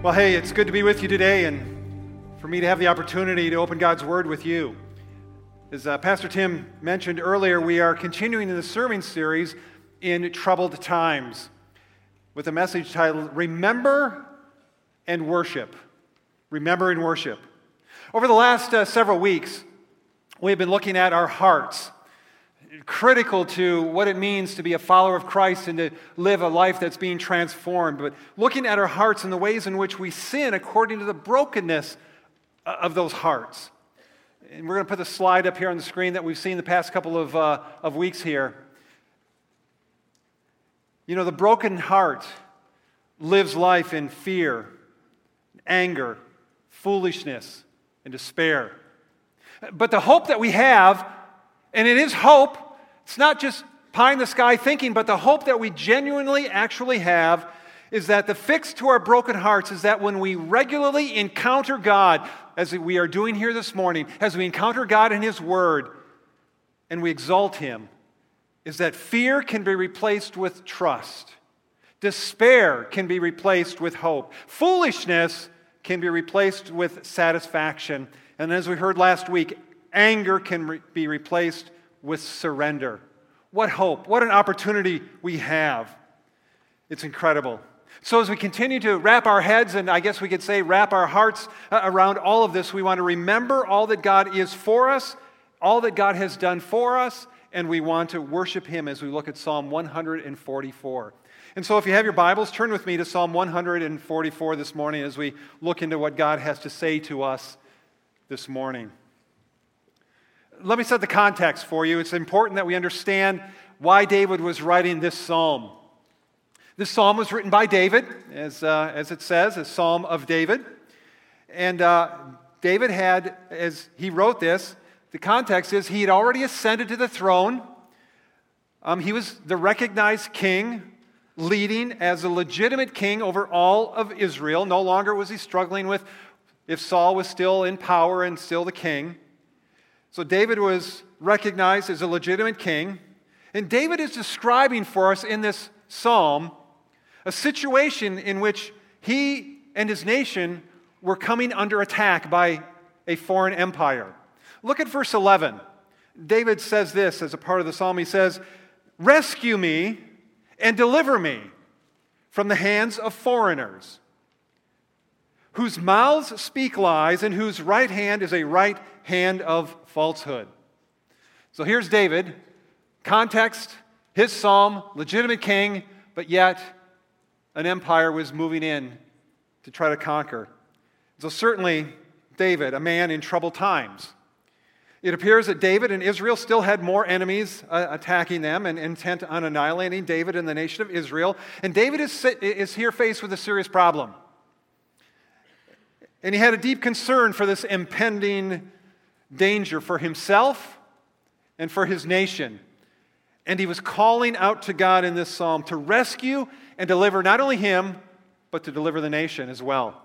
Well, hey, it's good to be with you today and for me to have the opportunity to open God's Word with you. As uh, Pastor Tim mentioned earlier, we are continuing in the sermon series in troubled times with a message titled Remember and Worship. Remember and Worship. Over the last uh, several weeks, we've been looking at our hearts critical to what it means to be a follower of Christ and to live a life that's being transformed, but looking at our hearts and the ways in which we sin according to the brokenness of those hearts. And we're going to put the slide up here on the screen that we've seen the past couple of, uh, of weeks here. You know, the broken heart lives life in fear, anger, foolishness, and despair. But the hope that we have, and it is hope, it's not just pie in the sky thinking, but the hope that we genuinely actually have is that the fix to our broken hearts is that when we regularly encounter God, as we are doing here this morning, as we encounter God in His Word and we exalt Him, is that fear can be replaced with trust. Despair can be replaced with hope. Foolishness can be replaced with satisfaction. And as we heard last week, anger can re- be replaced with surrender. What hope, what an opportunity we have. It's incredible. So, as we continue to wrap our heads, and I guess we could say wrap our hearts uh, around all of this, we want to remember all that God is for us, all that God has done for us, and we want to worship Him as we look at Psalm 144. And so, if you have your Bibles, turn with me to Psalm 144 this morning as we look into what God has to say to us this morning let me set the context for you. It's important that we understand why David was writing this psalm. This psalm was written by David, as, uh, as it says, a psalm of David. And uh, David had, as he wrote this, the context is he had already ascended to the throne. Um, he was the recognized king, leading as a legitimate king over all of Israel. No longer was he struggling with if Saul was still in power and still the king. So David was recognized as a legitimate king. And David is describing for us in this psalm a situation in which he and his nation were coming under attack by a foreign empire. Look at verse 11. David says this as a part of the psalm. He says, Rescue me and deliver me from the hands of foreigners, whose mouths speak lies and whose right hand is a right hand of falsehood. So here's David, context, his psalm, legitimate king, but yet an empire was moving in to try to conquer. So certainly, David, a man in troubled times. It appears that David and Israel still had more enemies uh, attacking them and intent on annihilating David and the nation of Israel. And David is, is here faced with a serious problem. And he had a deep concern for this impending danger for himself and for his nation. And he was calling out to God in this psalm to rescue and deliver not only him, but to deliver the nation as well.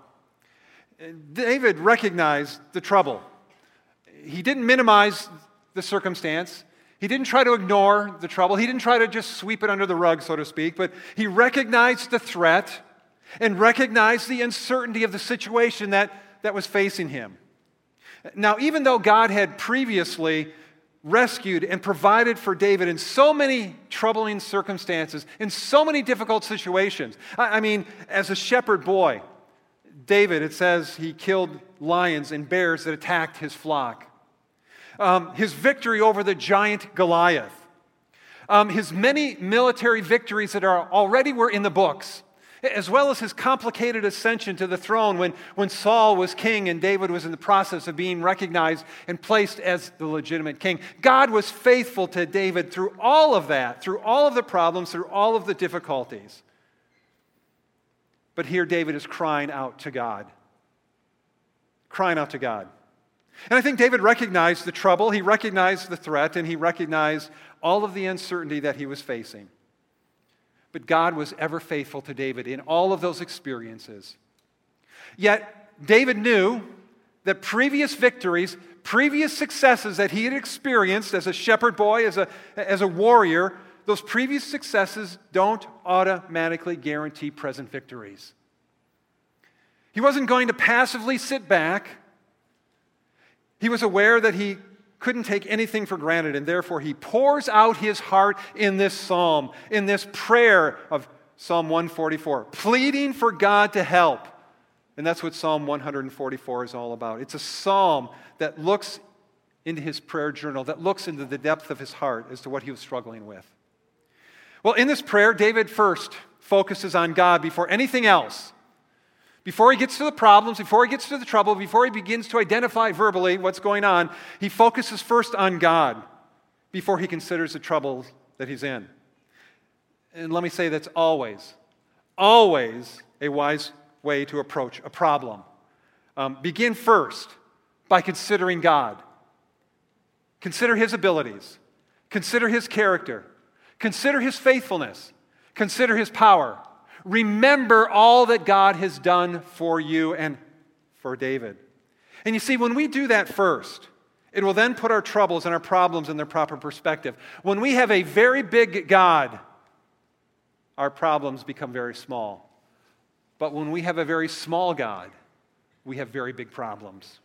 David recognized the trouble. He didn't minimize the circumstance. He didn't try to ignore the trouble. He didn't try to just sweep it under the rug, so to speak, but he recognized the threat and recognized the uncertainty of the situation that, that was facing him. Now, even though God had previously rescued and provided for David in so many troubling circumstances, in so many difficult situations, I mean, as a shepherd boy, David, it says he killed lions and bears that attacked his flock. Um, his victory over the giant Goliath. Um, his many military victories that are already were in the books as well as his complicated ascension to the throne when, when Saul was king and David was in the process of being recognized and placed as the legitimate king. God was faithful to David through all of that, through all of the problems, through all of the difficulties. But here David is crying out to God. Crying out to God. And I think David recognized the trouble, he recognized the threat, and he recognized all of the uncertainty that he was facing. But God was ever faithful to David in all of those experiences. Yet, David knew that previous victories, previous successes that he had experienced as a shepherd boy, as a, as a warrior, those previous successes don't automatically guarantee present victories. He wasn't going to passively sit back. He was aware that he couldn't take anything for granted, and therefore he pours out his heart in this psalm, in this prayer of Psalm 144, pleading for God to help. And that's what Psalm 144 is all about. It's a psalm that looks into his prayer journal, that looks into the depth of his heart as to what he was struggling with. Well, in this prayer, David first focuses on God before anything else. Before he gets to the problems, before he gets to the trouble, before he begins to identify verbally what's going on, he focuses first on God before he considers the trouble that he's in. And let me say that's always, always a wise way to approach a problem. Um, begin first by considering God. Consider his abilities, consider his character, consider his faithfulness, consider his power. Remember all that God has done for you and for David. And you see, when we do that first, it will then put our troubles and our problems in their proper perspective. When we have a very big God, our problems become very small. But when we have a very small God, we have very big problems.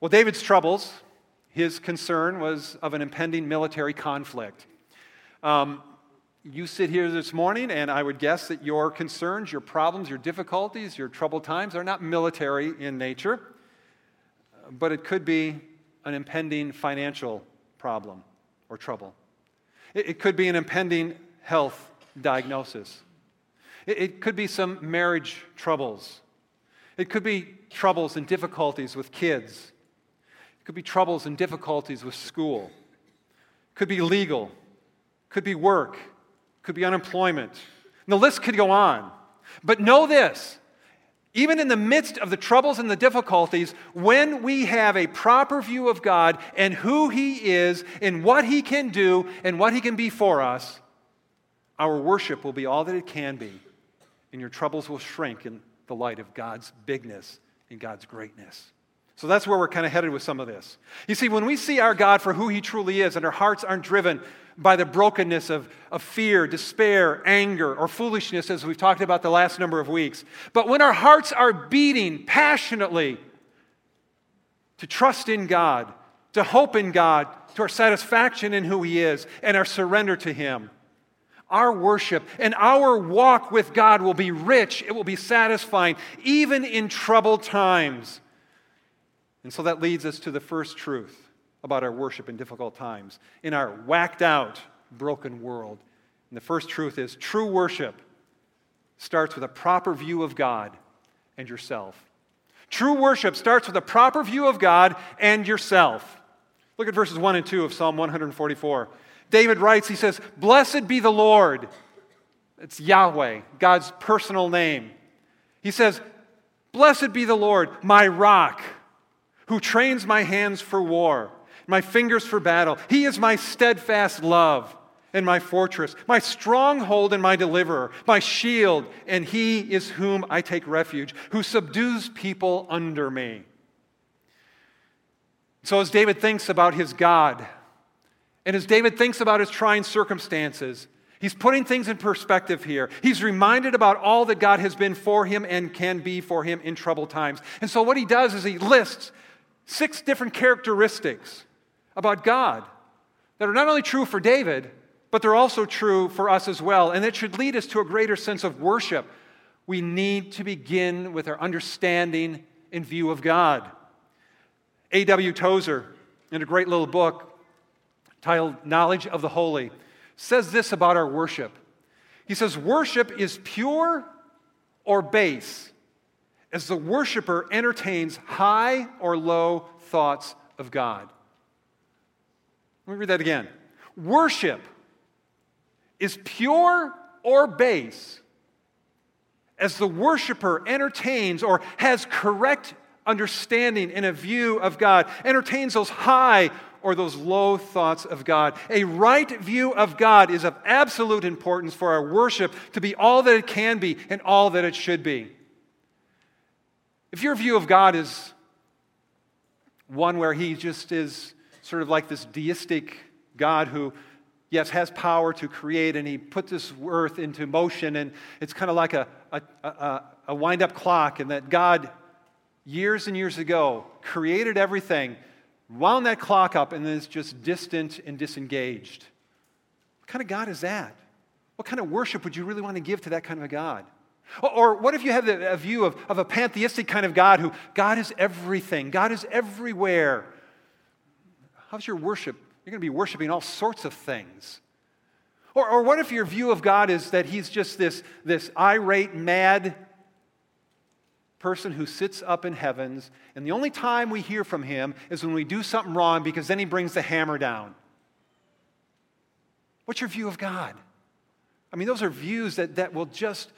Well, David's troubles, his concern was of an impending military conflict. Um, you sit here this morning, and I would guess that your concerns, your problems, your difficulties, your troubled times are not military in nature, but it could be an impending financial problem or trouble. It, could be an impending health diagnosis. it could be some marriage troubles. It could be troubles and difficulties with kids. It could be troubles and difficulties with school. It could be legal. It could be work could be unemployment. And the list could go on. But know this even in the midst of the troubles and the difficulties, when we have a proper view of God and who He is and what He can do and what He can be for us, our worship will be all that it can be, and your troubles will shrink in the light of God's bigness and God's greatness. So that's where we're kind of headed with some of this. You see, when we see our God for who He truly is and our hearts aren't driven by the brokenness of, of fear, despair, anger, or foolishness, as we've talked about the last number of weeks. But when our hearts are beating passionately to trust in God, to hope in God, to our satisfaction in who He is, and our surrender to Him, our worship and our walk with God will be rich, it will be satisfying, even in troubled times. And so that leads us to the first truth about our worship in difficult times, in our whacked out, broken world. And the first truth is true worship starts with a proper view of God and yourself. True worship starts with a proper view of God and yourself. Look at verses 1 and 2 of Psalm 144. David writes, he says, Blessed be the Lord. It's Yahweh, God's personal name. He says, Blessed be the Lord, my rock, who trains my hands for war my fingers for battle. He is my steadfast love and my fortress, my stronghold and my deliverer, my shield, and he is whom I take refuge, who subdues people under me. So, as David thinks about his God, and as David thinks about his trying circumstances, he's putting things in perspective here. He's reminded about all that God has been for him and can be for him in troubled times. And so, what he does is he lists six different characteristics about God that are not only true for David, but they're also true for us as well. And it should lead us to a greater sense of worship. We need to begin with our understanding in view of God. A.W. Tozer, in a great little book titled Knowledge of the Holy, says this about our worship. He says, Worship is pure or base as the worshiper entertains high or low thoughts of God. Let me read that again. Worship is pure or base as the worshiper entertains or has correct understanding in a view of God, entertains those high or those low thoughts of God. A right view of God is of absolute importance for our worship to be all that it can be and all that it should be. If your view of God is one where He just is sort of like this deistic God who yes, has power to create, and He put this earth into motion, and it's kind of like a, a, a, a wind up clock, and that God, years and years ago, created everything, wound that clock up, and then it's just distant and disengaged. What kind of God is that? What kind of worship would you really want to give to that kind of a God? Or, what if you have a view of, of a pantheistic kind of God who God is everything, God is everywhere? How's your worship? You're going to be worshiping all sorts of things. Or, or what if your view of God is that he's just this, this irate, mad person who sits up in heavens, and the only time we hear from him is when we do something wrong because then he brings the hammer down? What's your view of God? I mean, those are views that, that will just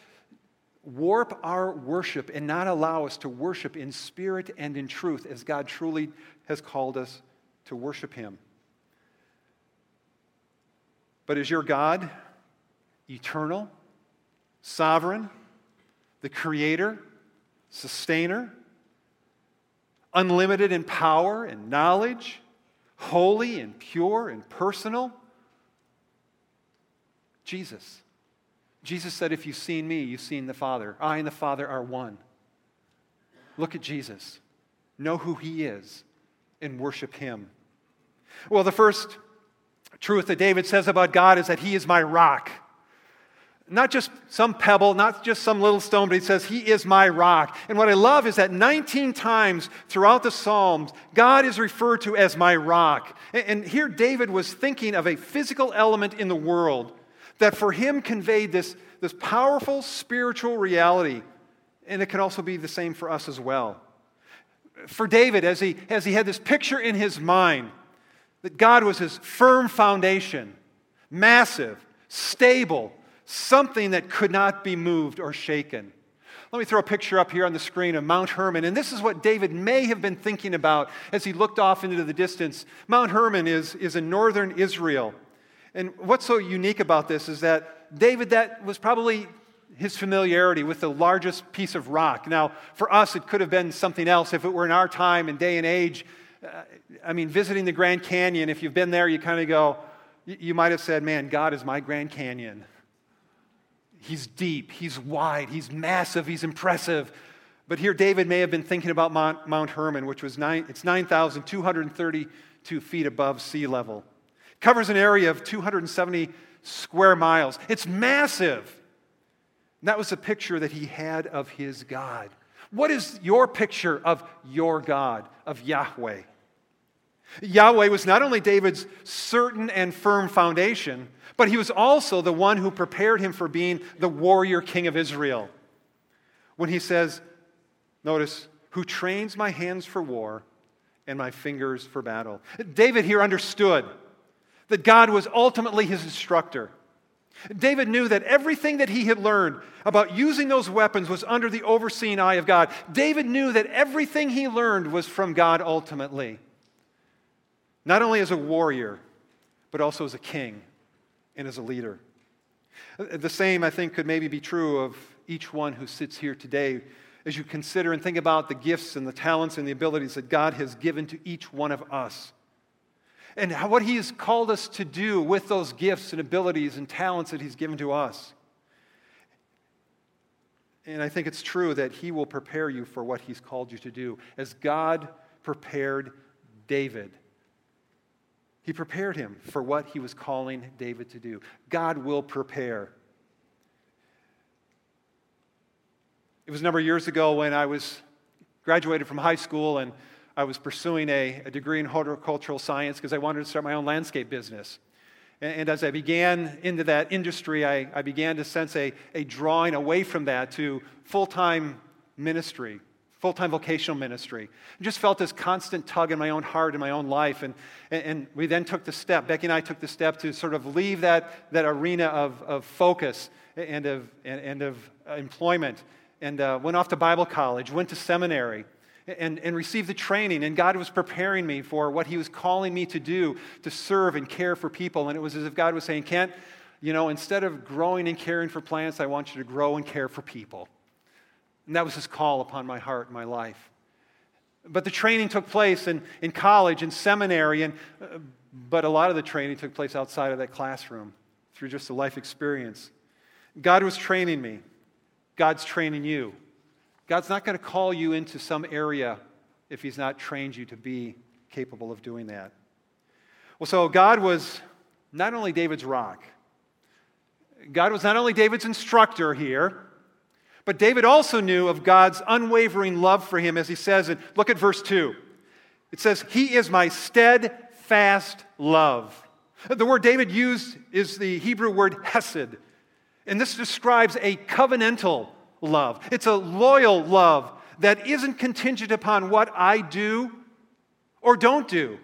warp our worship and not allow us to worship in spirit and in truth as God truly has called us to worship Him. But is your God eternal, sovereign, the creator, sustainer, unlimited in power and knowledge, holy and pure and personal? Jesus. Jesus said, If you've seen me, you've seen the Father. I and the Father are one. Look at Jesus. Know who he is and worship him. Well, the first truth that David says about God is that he is my rock. Not just some pebble, not just some little stone, but he says, He is my rock. And what I love is that 19 times throughout the Psalms, God is referred to as my rock. And here David was thinking of a physical element in the world that for him conveyed this, this powerful spiritual reality. And it can also be the same for us as well. For David, as he, as he had this picture in his mind, that God was his firm foundation, massive, stable, something that could not be moved or shaken. Let me throw a picture up here on the screen of Mount Hermon. And this is what David may have been thinking about as he looked off into the distance. Mount Hermon is, is in northern Israel. And what's so unique about this is that David, that was probably his familiarity with the largest piece of rock. Now, for us, it could have been something else if it were in our time and day and age. Uh, I mean, visiting the Grand Canyon, if you've been there, you kind of go, you, might have said, Man, God is my Grand Canyon. He's deep, he's wide, he's massive, he's impressive. But here, David may have been thinking about Mount, Mount Hermon, which was nine, it's 9,232 feet above sea level covers an area of 270 square miles. It's massive. And that was a picture that he had of his God. What is your picture of your God, of Yahweh? Yahweh was not only David's certain and firm foundation, but he was also the one who prepared him for being the warrior king of Israel. When he says, notice, who trains my hands for war and my fingers for battle. David here understood that God was ultimately his instructor. David knew that everything that he had learned about using those weapons was under the overseeing eye of God. David knew that everything he learned was from God ultimately. Not only as a warrior, but also as a king and as a leader. The same, I think, could maybe be true of each one who sits here today as you consider and think about the gifts and the talents and the abilities that God has given to each one of us and what He's called us to do with those gifts and abilities and talents that He's given to us. And I think it's true that He will prepare you for what He's called you to do, as God prepared David. He prepared him for what he was calling David to do. God will prepare. It was a number of years ago when I was graduated from high school and I was pursuing a, a degree in horticultural science because I wanted to start my own landscape business. And, and as I began into that industry, I, I began to sense a, a drawing away from that to full time ministry, full time vocational ministry. I just felt this constant tug in my own heart and my own life. And, and, and, we then took the step, Becky and I took the step to sort of leave that, that arena of, of focus and of, and, and of employment and uh, went off to Bible college, went to seminary and, and received the training. And God was preparing me for what He was calling me to do to serve and care for people. And it was as if God was saying, Kent, you know, instead of growing and caring for plants, I want you to grow and care for people. And that was His call upon my heart and my life. But the training took place in, in college and seminary, and uh, but a lot of the training took place outside of that classroom through just a life experience. God was training me. God's training you. God's not going to call you into some area if He's not trained you to be capable of doing that. Well, so God was not only David's rock, God was not only David's instructor here, but David also knew of God's unwavering love for him, as he says, and look at verse 2. It says, He is my steadfast love. The word David used is the Hebrew word hesed, and this describes a covenantal love. It's a loyal love that isn't contingent upon what I do or don't do.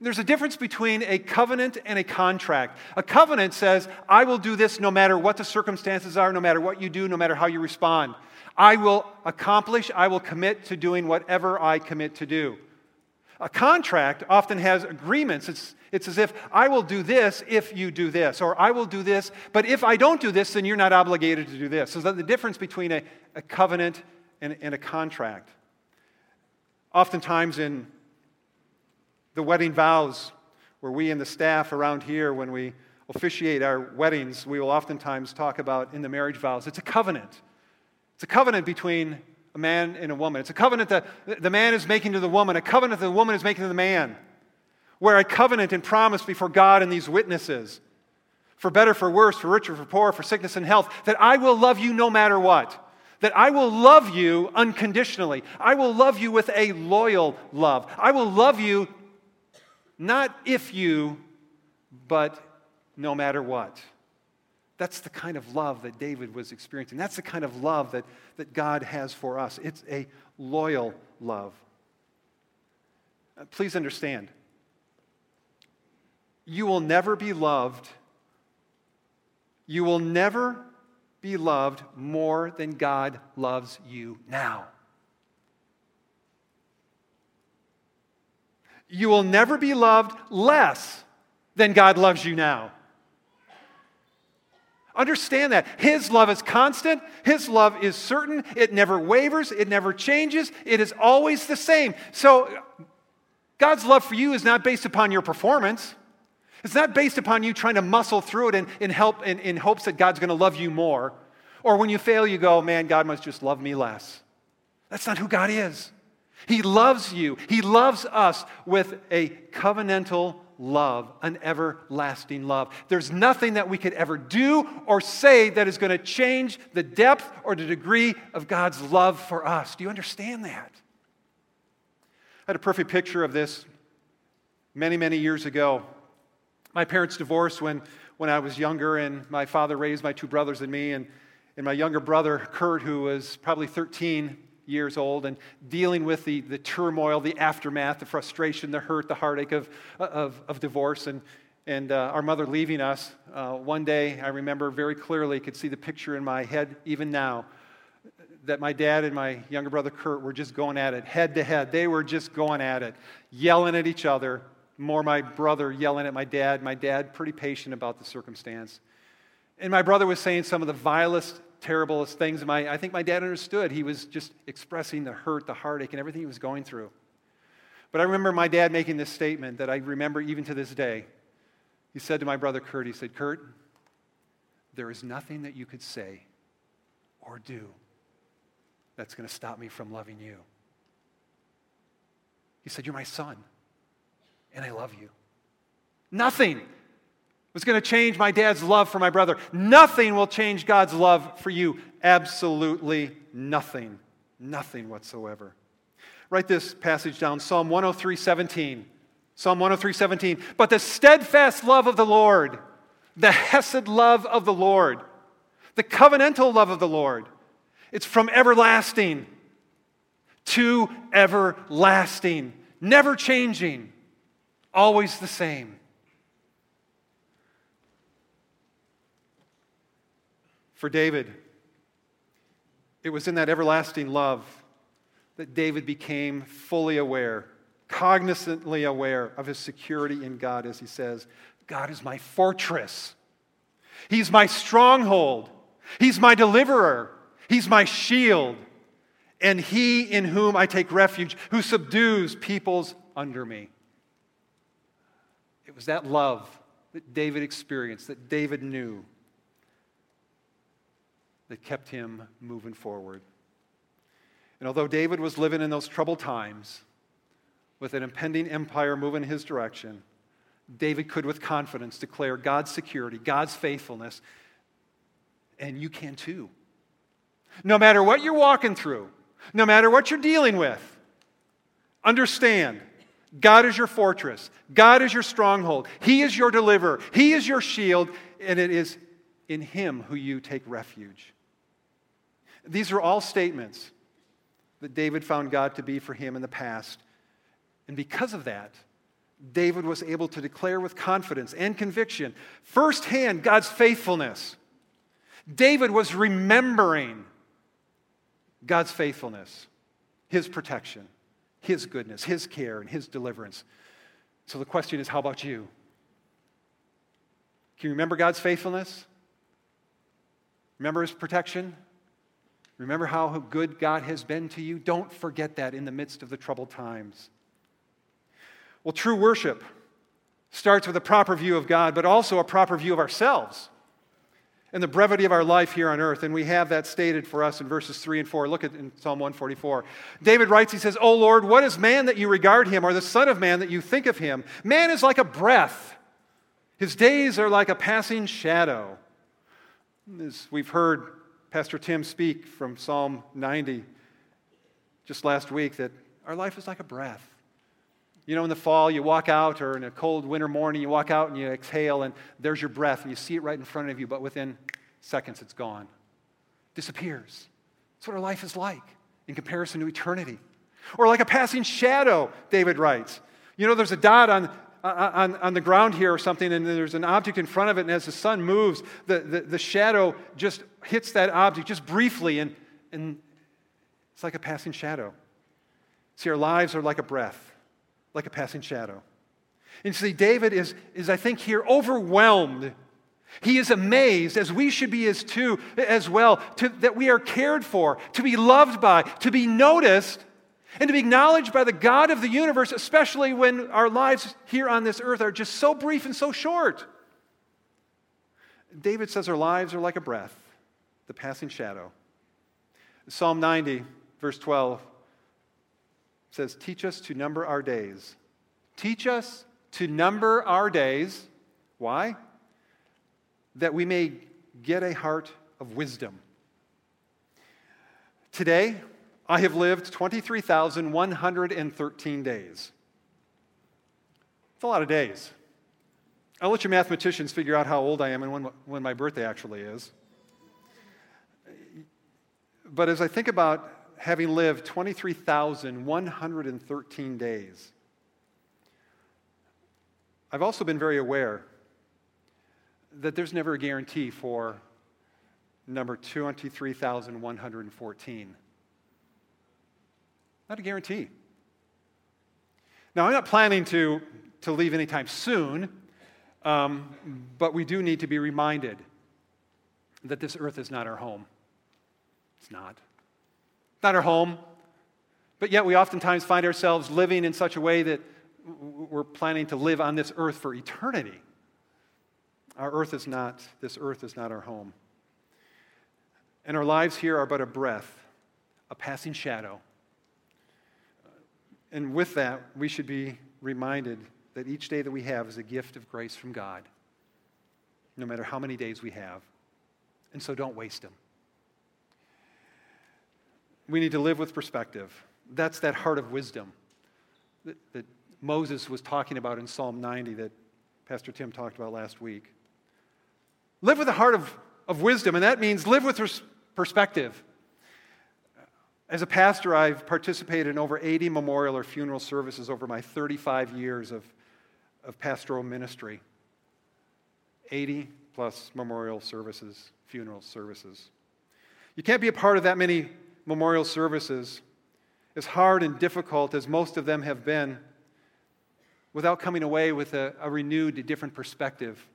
There's a difference between a covenant and a contract. A covenant says, I will do this no matter what the circumstances are, no matter what you do, no matter how you respond. I will accomplish, I will commit to doing whatever I commit to do. A contract often has agreements. It's, it's as if I will do this if you do this, or I will do this, but if I don't do this, then you're not obligated to do this. So the difference between a, a covenant and, and a contract. Oftentimes in the wedding vows, where we and the staff around here, when we officiate our weddings, we will oftentimes talk about in the marriage vows. It's a covenant. It's a covenant between a man and a woman. It's a covenant that the man is making to the woman, a covenant that the woman is making to the man. Where a covenant and promise before God and these witnesses, for better, for worse, for richer, for poorer, for sickness and health, that I will love you no matter what that I will love you unconditionally. I will love you with a loyal love. I will love you not if you, but no matter what. That's the kind of love that David was experiencing. That's the kind of love that, that God has for us. It's a loyal love. Uh, please understand, you will never be loved. You will never be loved more than God loves you now. You will never be loved less than God loves you now. Understand that. His love is constant. His love is certain. It never wavers. It never changes. It is always the same. So, God's love for you is not based upon your performance. It's not based upon you trying to muscle through it in, in, help, in, in hopes that God's going to love you more. Or when you fail, you go, man, God must just love me less. That's not who God is. He loves you. He loves us with a covenantal love, an everlasting love. There's nothing that we could ever do or say that is going to change the depth or the degree of God's love for us. Do you understand that? I had a perfect picture of this many, many years ago. My parents divorced when, when I was younger, and my father raised my two brothers and me. And, and my younger brother, Kurt, who was probably 13, years old and dealing with the, the turmoil, the aftermath, the frustration, the hurt, the heartache of, of, of divorce and, and uh, our mother leaving us. Uh, one day, I remember very clearly, could see the picture in my head even now, that my dad and my younger brother Kurt were just going at it, head to head. They were just going at it, yelling at each other. More my brother yelling at my dad, my dad pretty patient about the circumstance. And my brother was saying some of the vilest terriblest things. My, I think my dad understood. He was just expressing the hurt, the heartache, and everything he was going through. But I remember my dad making this statement that I remember even to this day. He said to my brother Kurt, he said, Kurt, there is nothing that you could say or do that's going to stop me from loving you. He said, You're my son, and I love you. Nothing was going to change my dad's love for my brother. Nothing will change God's love for you. Absolutely nothing. Nothing whatsoever. Write this passage down Psalm 103 17. Psalm 103 17. But the steadfast love of the Lord, the Hesed love of the Lord, the covenantal love of the Lord, it's from everlasting to everlasting, never changing, always the same. For David. It was in that everlasting love that David became fully aware, cognizantly aware of his security in God, as he says, God is my fortress. He's my stronghold. He's my deliverer. He's my shield. And he in whom I take refuge, who subdues peoples under me. It was that love that David experienced, that David knew, that kept him moving forward. And although David was living in those troubled times, with an impending empire moving in his direction, David could with confidence declare God's security, God's faithfulness, and you can too. No matter what you're walking through, no matter what you're dealing with, understand God is your fortress, God is your stronghold, He is your deliverer, He is your shield, and it is in Him who you take refuge. These are all statements that David found God to be for him in the past. And because of that, David was able to declare with confidence and conviction firsthand God's faithfulness. David was remembering God's faithfulness, His protection, His goodness, His care, and His deliverance. So the question is how about you? Can you remember God's faithfulness? Remember His protection? Remember how good God has been to you? Don't forget that in the midst of the troubled times. Well, true worship starts with a proper view of God, but also a proper view of ourselves and the brevity of our life here on earth. And we have that stated for us in verses 3 and 4. Look at in Psalm 144. David writes, he says, O Lord, what is man that you regard him, or the Son of Man that you think of him? Man is like a breath, his days are like a passing shadow. As we've heard Pastor Tim speak from Psalm 90 just last week that our life is like a breath. You know, in the fall, you walk out, or in a cold winter morning, you walk out and you exhale, and there's your breath, and you see it right in front of you, but within seconds, it's gone. Disappears. That's what our life is like in comparison to eternity. Or like a passing shadow, David writes. You know, there's a dot on, on, on the ground here or something, and there's an object in front of it, and as the sun moves, the, the, the shadow just hits that object just briefly, and, and it's like a passing shadow. See, our lives are like a breath, like a passing shadow. And see, David is, is I think, here overwhelmed. He is amazed, as we should be as too, as well, to, that we are cared for, to be loved by, to be noticed, and to be acknowledged by the God of the universe, especially when our lives here on this earth are just so brief and so short. David says our lives are like a breath, the passing shadow. Psalm 90, verse 12 says, Teach us to number our days. Teach us to number our days. Why? That we may get a heart of wisdom. Today, I have lived 23,113 days. It's a lot of days. I'll let you mathematicians figure out how old I am and when, when my birthday actually is. But as I think about having lived 23,113 days, I've also been very aware that there's never a guarantee for number 23,114. Not a guarantee. Now, I'm not planning to, to leave anytime soon, um, but we do need to be reminded that this earth is not our home. It's not. Not our home, but yet we oftentimes find ourselves living in such a way that we're planning to live on this earth for eternity. Our earth is not, this earth is not our home. And our lives here are but a breath, a passing shadow and with that, we should be reminded that each day that we have is a gift of grace from God, no matter how many days we have. And so don't waste them. We need to live with perspective. That's that heart of wisdom that, that Moses was talking about in Psalm 90 that Pastor Tim talked about last week. Live with a heart of, of wisdom, and that means live with perspective. As a pastor, I've participated in over 80 memorial or funeral services over my 35 years of, of pastoral ministry. 80 plus memorial services, funeral services. You can't be a part of that many memorial services, as hard and difficult as most of them have been, without coming away with a, a renewed, different perspective.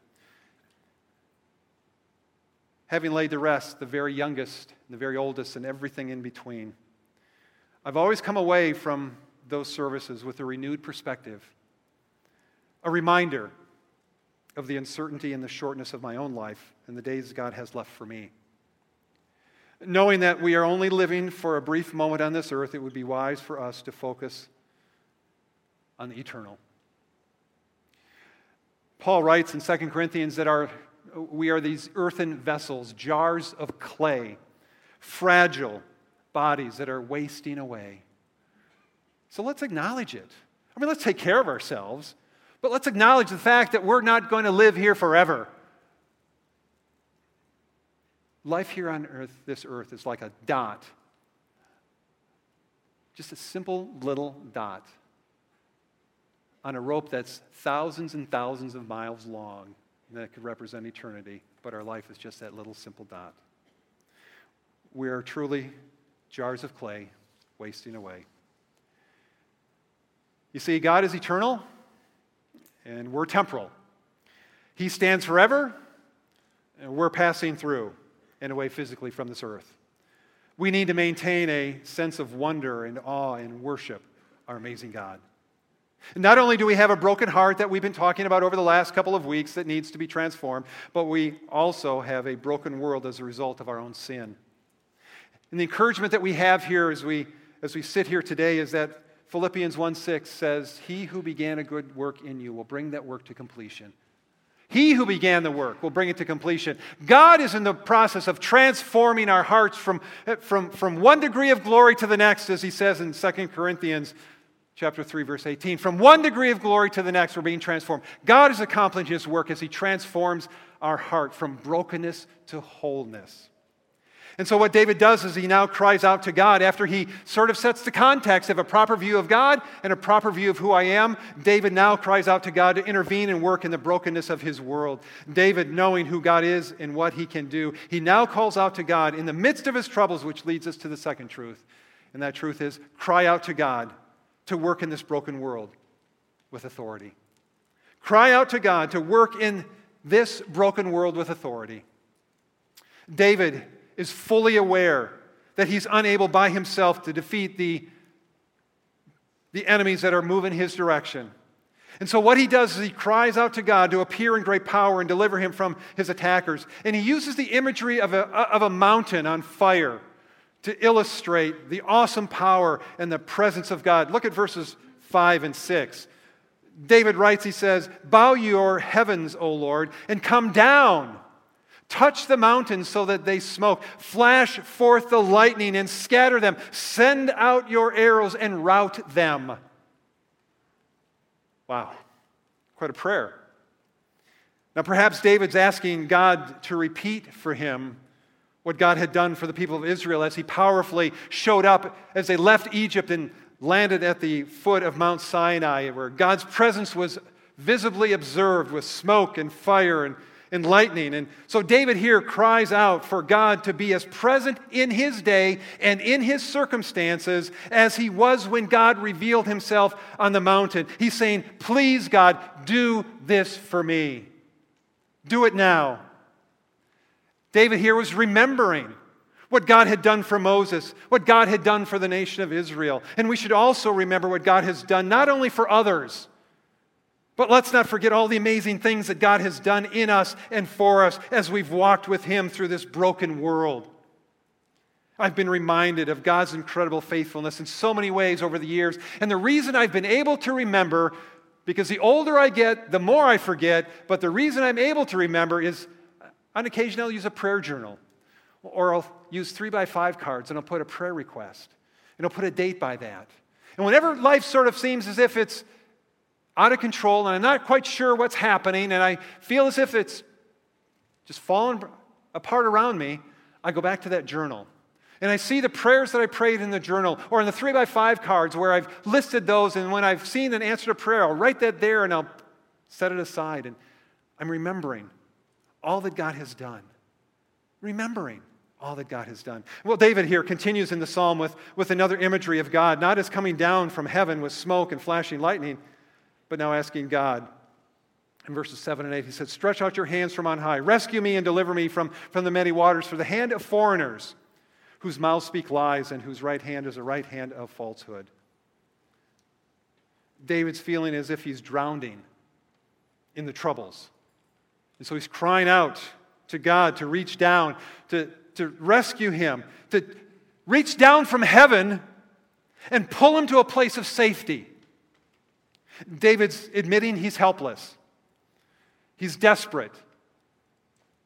Having laid to rest the very youngest, the very oldest, and everything in between. I've always come away from those services with a renewed perspective, a reminder of the uncertainty and the shortness of my own life and the days God has left for me. Knowing that we are only living for a brief moment on this earth, it would be wise for us to focus on the eternal. Paul writes in 2 Corinthians that our, we are these earthen vessels, jars of clay, fragile bodies that are wasting away. So let's acknowledge it. I mean, let's take care of ourselves, but let's acknowledge the fact that we're not going to live here forever. Life here on earth, this earth, is like a dot. Just a simple little dot on a rope that's thousands and thousands of miles long that could represent eternity, but our life is just that little simple dot. We are truly jars of clay wasting away. You see, God is eternal and we're temporal. He stands forever and we're passing through and away physically from this earth. We need to maintain a sense of wonder and awe and worship our amazing God. Not only do we have a broken heart that we've been talking about over the last couple of weeks that needs to be transformed, but we also have a broken world as a result of our own sin. And the encouragement that we have here as we, as we sit here today is that Philippians 1 6 says, He who began a good work in you will bring that work to completion. He who began the work will bring it to completion. God is in the process of transforming our hearts from, from, from one degree of glory to the next, as he says in 2 Corinthians chapter 3, verse 18. From one degree of glory to the next, we're being transformed. God is accomplishing his work as he transforms our heart from brokenness to wholeness. And so, what David does is he now cries out to God after he sort of sets the context of a proper view of God and a proper view of who I am. David now cries out to God to intervene and work in the brokenness of his world. David, knowing who God is and what he can do, he now calls out to God in the midst of his troubles, which leads us to the second truth. And that truth is cry out to God to work in this broken world with authority. Cry out to God to work in this broken world with authority. David is fully aware that he's unable by himself to defeat the, the enemies that are moving his direction. And so, what he does is he cries out to God to appear in great power and deliver him from his attackers. And he uses the imagery of a, of a mountain on fire to illustrate the awesome power and the presence of God. Look at verses 5 and 6. David writes, he says, Bow your heavens, O Lord, and come down. Touch the mountains so that they smoke. Flash forth the lightning and scatter them. Send out your arrows and rout them. Wow, quite a prayer. Now, perhaps David's asking God to repeat for him what God had done for the people of Israel as he powerfully showed up as they left Egypt and landed at the foot of Mount Sinai, where God's presence was visibly observed with smoke and fire and and lightning. And so David here cries out for God to be as present in his day and in his circumstances as he was when God revealed himself on the mountain. He's saying, Please, God, do this for me. Do it now. David here was remembering what God had done for Moses, what God had done for the nation of Israel. And we should also remember what God has done not only for others, but let's not forget all the amazing things that God has done in us and for us as we've walked with Him through this broken world. I've been reminded of God's incredible faithfulness in so many ways over the years. And the reason I've been able to remember, because the older I get, the more I forget, but the reason I'm able to remember is on occasion I'll use a prayer journal or I'll use three by five cards and I'll put a prayer request and I'll put a date by that. And whenever life sort of seems as if it's out of control and I'm not quite sure what's happening and I feel as if it's just falling apart around me, I go back to that journal. And I see the prayers that I prayed in the journal or in the three by five cards where I've listed those. And when I've seen an answer to prayer, I'll write that there and I'll set it aside. And I'm remembering all that God has done. Remembering all that God has done. Well, David here continues in the psalm with, with another imagery of God, not as coming down from heaven with smoke and flashing lightning but now asking God. In verses 7 and 8, he said, Stretch out your hands from on high. Rescue me and deliver me from, from the many waters, for the hand of foreigners, whose mouths speak lies and whose right hand is a right hand of falsehood. David's feeling as if he's drowning in the troubles And so he's crying out to God to reach down, to, to rescue him, to reach down from heaven and pull him to a place of safety. David's admitting he's helpless, he's desperate,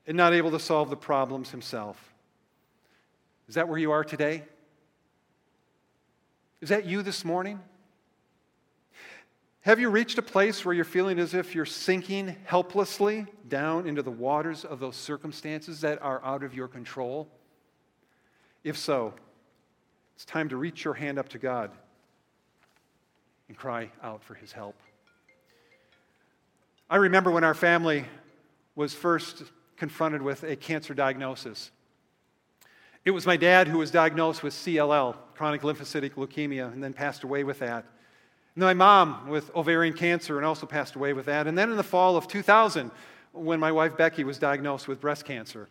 and not able to solve the problems himself. Is that where you are today? Is that you this morning? Have you reached a place where you're feeling as if you're sinking helplessly down into the waters of those circumstances that are out of your control? If so, it's time to reach your hand up to God and cry out for his help. I remember when our family was first confronted with a cancer diagnosis. It was my dad who was diagnosed with CLL, chronic lymphocytic leukemia, and then passed away with that. And then my mom with ovarian cancer and also passed away with that. And then in the fall of 2000, when my wife Becky was diagnosed with breast cancer.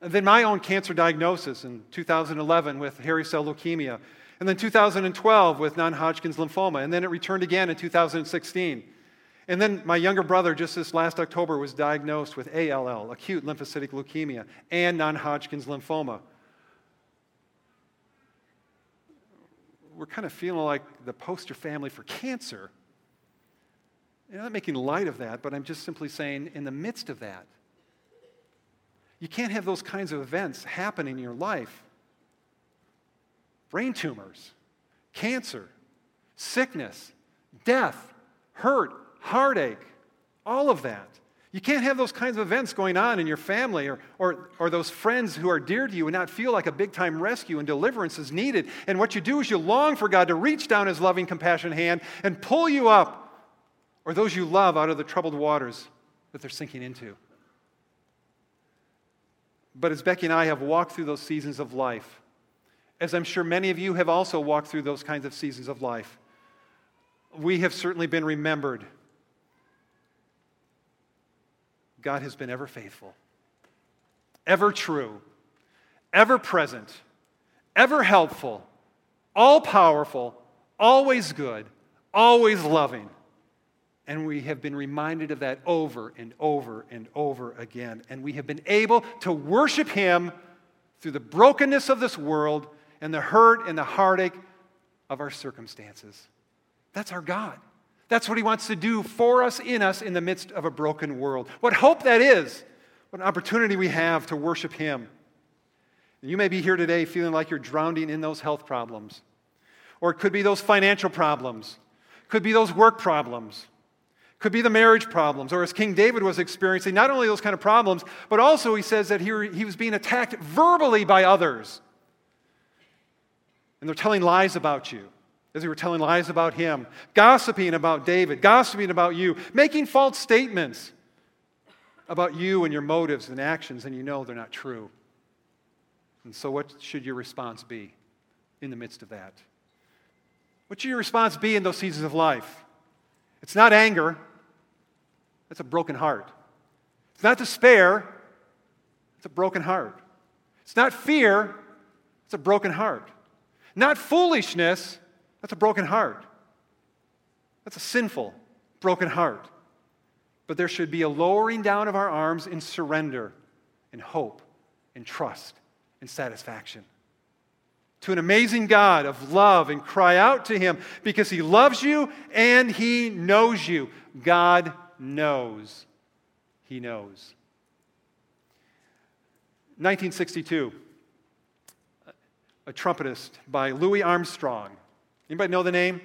And then my own cancer diagnosis in 2011 with hairy cell leukemia. And then 2012 with non Hodgkin's lymphoma. And then it returned again in 2016. And then my younger brother, just this last October, was diagnosed with ALL, acute lymphocytic leukemia, and non Hodgkin's lymphoma. We're kind of feeling like the poster family for cancer. I'm not making light of that, but I'm just simply saying, in the midst of that, you can't have those kinds of events happen in your life brain tumors, cancer, sickness, death, hurt, heartache, all of that. You can't have those kinds of events going on in your family or, or, or those friends who are dear to you and not feel like a big time rescue and deliverance is needed. And what you do is you long for God to reach down his loving, compassionate hand and pull you up or those you love out of the troubled waters that they're sinking into. But as Becky and I have walked through those seasons of life, as I'm sure many of you have also walked through those kinds of seasons of life, we have certainly been remembered God has been ever faithful, ever true, ever present, ever helpful, all powerful, always good, always loving. And we have been reminded of that over and over and over again. And we have been able to worship Him through the brokenness of this world and the hurt and the heartache of our circumstances. That's our God. That's what he wants to do for us, in us, in the midst of a broken world. What hope that is. What an opportunity we have to worship him. You may be here today feeling like you're drowning in those health problems. Or it could be those financial problems. it Could be those work problems. Could be the marriage problems. Or as King David was experiencing, not only those kind of problems, but also he says that he, he was being attacked verbally by others. And they're telling lies about you as they were telling lies about him, gossiping about David, gossiping about you, making false statements about you and your motives and actions, and you know they're not true. And so, what should your response be in the midst of that? What should your response be in those seasons of life? It's not anger, that's a broken heart. It's not despair, it's a broken heart. It's not fear, it's a broken heart. Not foolishness, that's a broken heart. That's a sinful, broken heart. But there should be a lowering down of our arms in surrender, in hope, in trust, in satisfaction to an amazing God of love and cry out to Him because He loves you and He knows you. God knows. He knows. 1962, a trumpetist by Louis Armstrong Anybody know the name?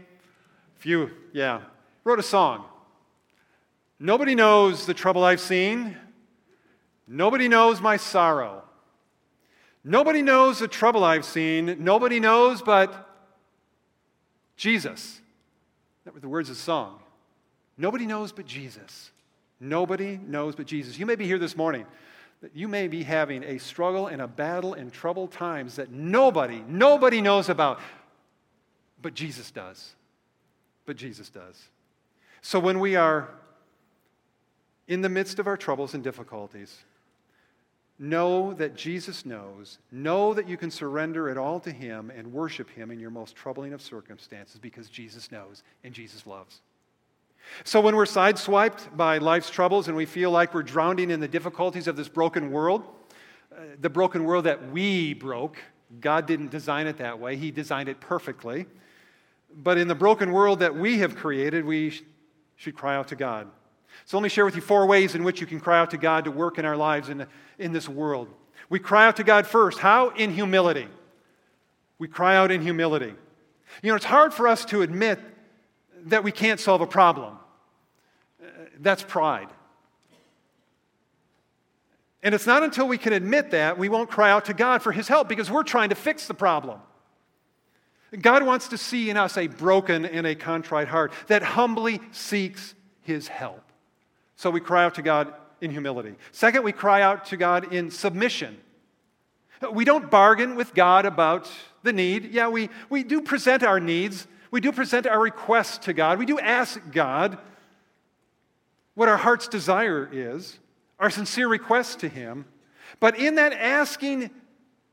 Few, yeah. Wrote a song. Nobody knows the trouble I've seen. Nobody knows my sorrow. Nobody knows the trouble I've seen. Nobody knows but Jesus. That were the words of the song. Nobody knows but Jesus. Nobody knows but Jesus. You may be here this morning that you may be having a struggle and a battle and troubled times that nobody, nobody knows about. But Jesus does. But Jesus does. So when we are in the midst of our troubles and difficulties, know that Jesus knows. Know that you can surrender it all to Him and worship Him in your most troubling of circumstances because Jesus knows and Jesus loves. So when we're sideswiped by life's troubles and we feel like we're drowning in the difficulties of this broken world, uh, the broken world that we broke, God didn't design it that way, He designed it perfectly. But in the broken world that we have created, we should cry out to God. So let me share with you four ways in which you can cry out to God to work in our lives in, in this world. We cry out to God first. How? In humility. We cry out in humility. You know, it's hard for us to admit that we can't solve a problem. That's pride. And it's not until we can admit that we won't cry out to God for His help because we're trying to fix the problem. God wants to see in us a broken and a contrite heart that humbly seeks His help. So we cry out to God in humility. Second, we cry out to God in submission. We don't bargain with God about the need. Yeah, we, we do present our needs, we do present our requests to God, we do ask God what our heart's desire is, our sincere request to Him. But in that asking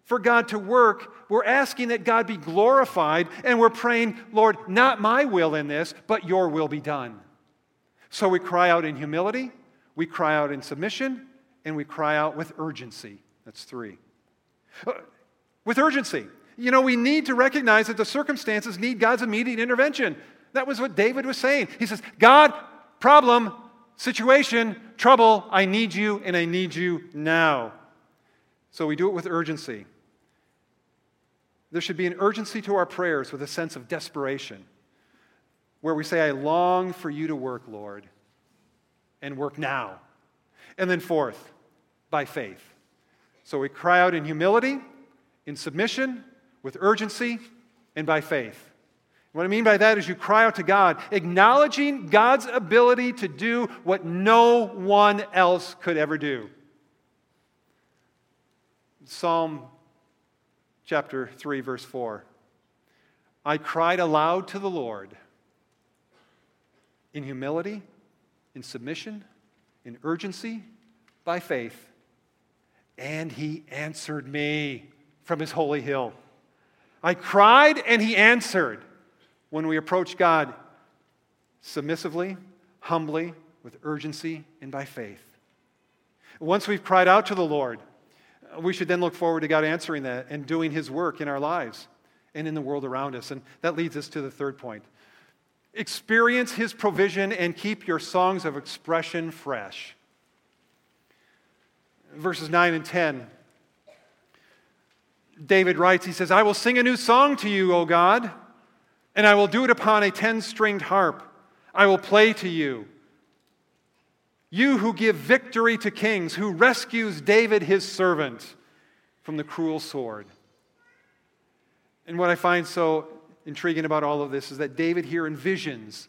for God to work, we're asking that God be glorified, and we're praying, Lord, not my will in this, but your will be done. So we cry out in humility, we cry out in submission, and we cry out with urgency. That's three. Uh, with urgency. You know, we need to recognize that the circumstances need God's immediate intervention. That was what David was saying. He says, God, problem, situation, trouble, I need you, and I need you now. So we do it with urgency. There should be an urgency to our prayers with a sense of desperation, where we say, I long for you to work, Lord, and work now. And then, fourth, by faith. So we cry out in humility, in submission, with urgency, and by faith. What I mean by that is you cry out to God, acknowledging God's ability to do what no one else could ever do. Psalm chapter 3, verse 4. I cried aloud to the Lord in humility, in submission, in urgency, by faith, and he answered me from his holy hill. I cried, and he answered. When we approach God submissively, humbly, with urgency, and by faith. Once we've cried out to the Lord, we should then look forward to God answering that and doing His work in our lives and in the world around us. And that leads us to the third point experience His provision and keep your songs of expression fresh. Verses 9 and 10. David writes, he says, I will sing a new song to you, O God, and I will do it upon a ten stringed harp. I will play to you. You who give victory to kings, who rescues David his servant from the cruel sword. And what I find so intriguing about all of this is that David here envisions.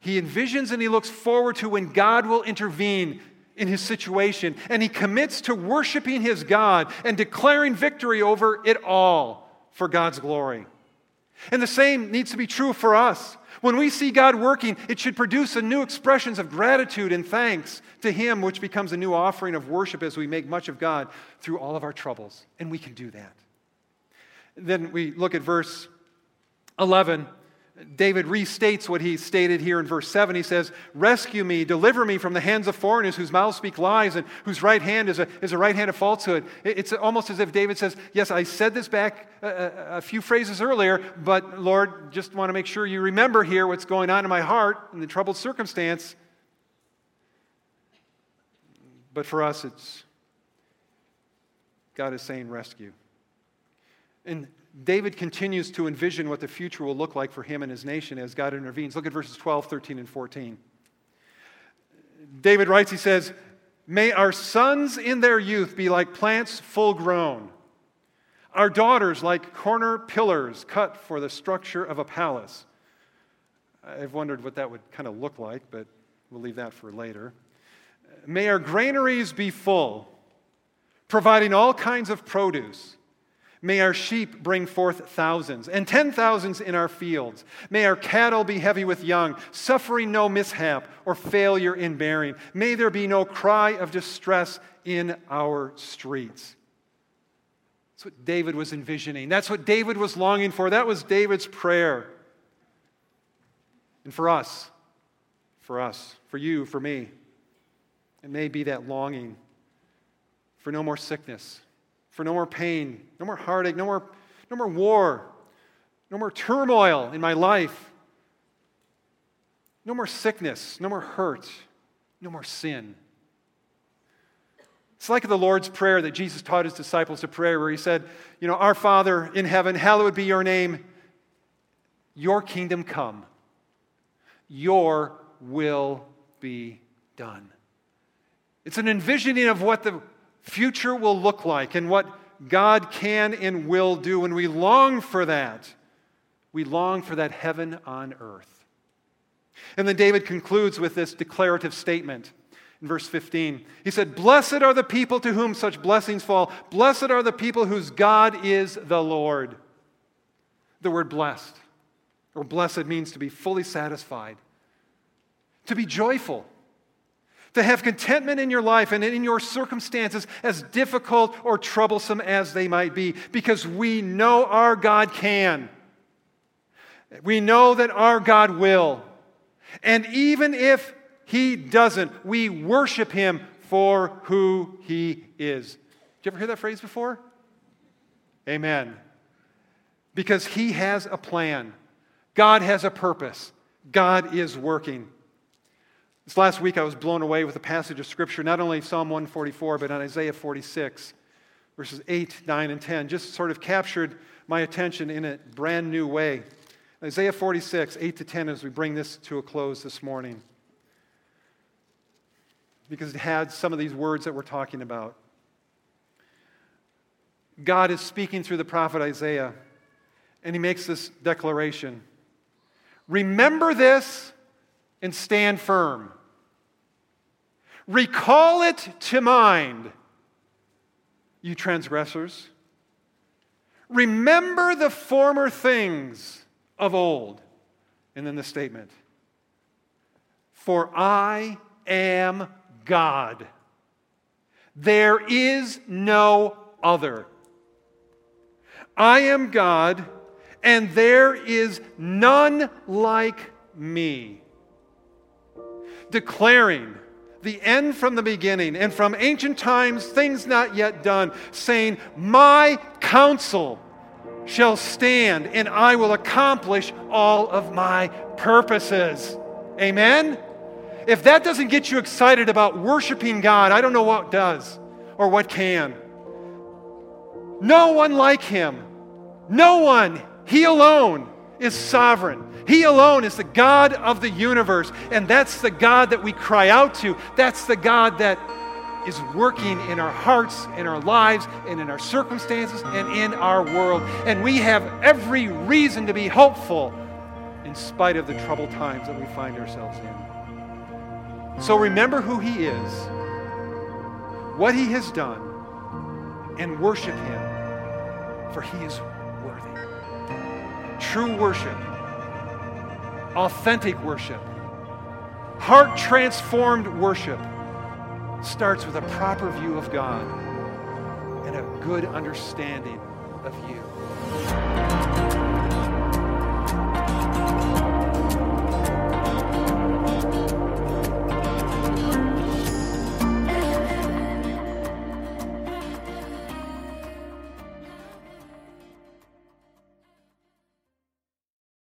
He envisions and he looks forward to when God will intervene in his situation, and he commits to worshiping his God and declaring victory over it all for God's glory. And the same needs to be true for us. When we see God working, it should produce a new expressions of gratitude and thanks to Him, which becomes a new offering of worship as we make much of God through all of our troubles. And we can do that. Then we look at verse 11. David restates what he stated here in verse 7. He says, Rescue me, deliver me from the hands of foreigners whose mouths speak lies and whose right hand is a, is a right hand of falsehood. It's almost as if David says, Yes, I said this back a, a few phrases earlier, but Lord, just want to make sure you remember here what's going on in my heart in the troubled circumstance. But for us, it's God is saying rescue. And David continues to envision what the future will look like for him and his nation as God intervenes. Look at verses 12, 13, and 14. David writes, he says, May our sons in their youth be like plants full grown, our daughters like corner pillars cut for the structure of a palace. I've wondered what that would kind of look like, but we'll leave that for later. May our granaries be full, providing all kinds of produce. May our sheep bring forth thousands, and ten thousands in our fields. May our cattle be heavy with young, suffering no mishap or failure in bearing. May there be no cry of distress in our streets. That's what David was envisioning. That's what David was longing for. That was David's prayer. And for us, for us, for you, for me. It may be that longing for no more sickness, for no more pain, no more heartache, no more, no more war, no more turmoil in my life, no more sickness, no more hurt, no more sin. It's like the Lord's Prayer that Jesus taught his disciples to pray, where he said, You know, Our Father in heaven, hallowed be your name. Your kingdom come. Your will be done. It's an envisioning of what the future will look like and what God can and will do. And we long for that. We long for that heaven on earth. And then David concludes with this declarative statement in verse 15. He said, Blessed are the people to whom such blessings fall. Blessed are the people whose God is the Lord. The word blessed or blessed means to be fully satisfied, to be joyful to have contentment in your life and in your circumstances, as difficult or troublesome as they might be, because we know our God can. We know that our God will. And even if He doesn't, we worship Him for who He is. Did you ever hear that phrase before? Amen. Because He has a plan, God has a purpose, God is working. This last week, I was blown away with a passage of Scripture, not only Psalm 144, but on Isaiah 46, verses 8, 9, and 10. Just sort of captured my attention in a brand new way. Isaiah 46, 8 to 10, as we bring this to a close this morning. Because it had some of these words that we're talking about. God is speaking through the prophet Isaiah, and he makes this declaration Remember this and stand firm. Recall it to mind, you transgressors. Remember the former things of old. And then the statement For I am God. There is no other. I am God, and there is none like me declaring the end from the beginning and from ancient times things not yet done, saying, My counsel shall stand and I will accomplish all of my purposes. Amen? If that doesn't get you excited about worshiping God, I don't know what does or what can. No one like Him. No one. He alone is sovereign. He alone is the God of the universe, and that's the God that we cry out to. That's the God that is working in our hearts, in our lives, and in our circumstances, and in our world. And we have every reason to be hopeful in spite of the troubled times that we find ourselves in. So remember who He is, what He has done, and worship Him, for He is. True worship authentic worship, heart transformed worship starts with a proper view of God and a good understanding of you.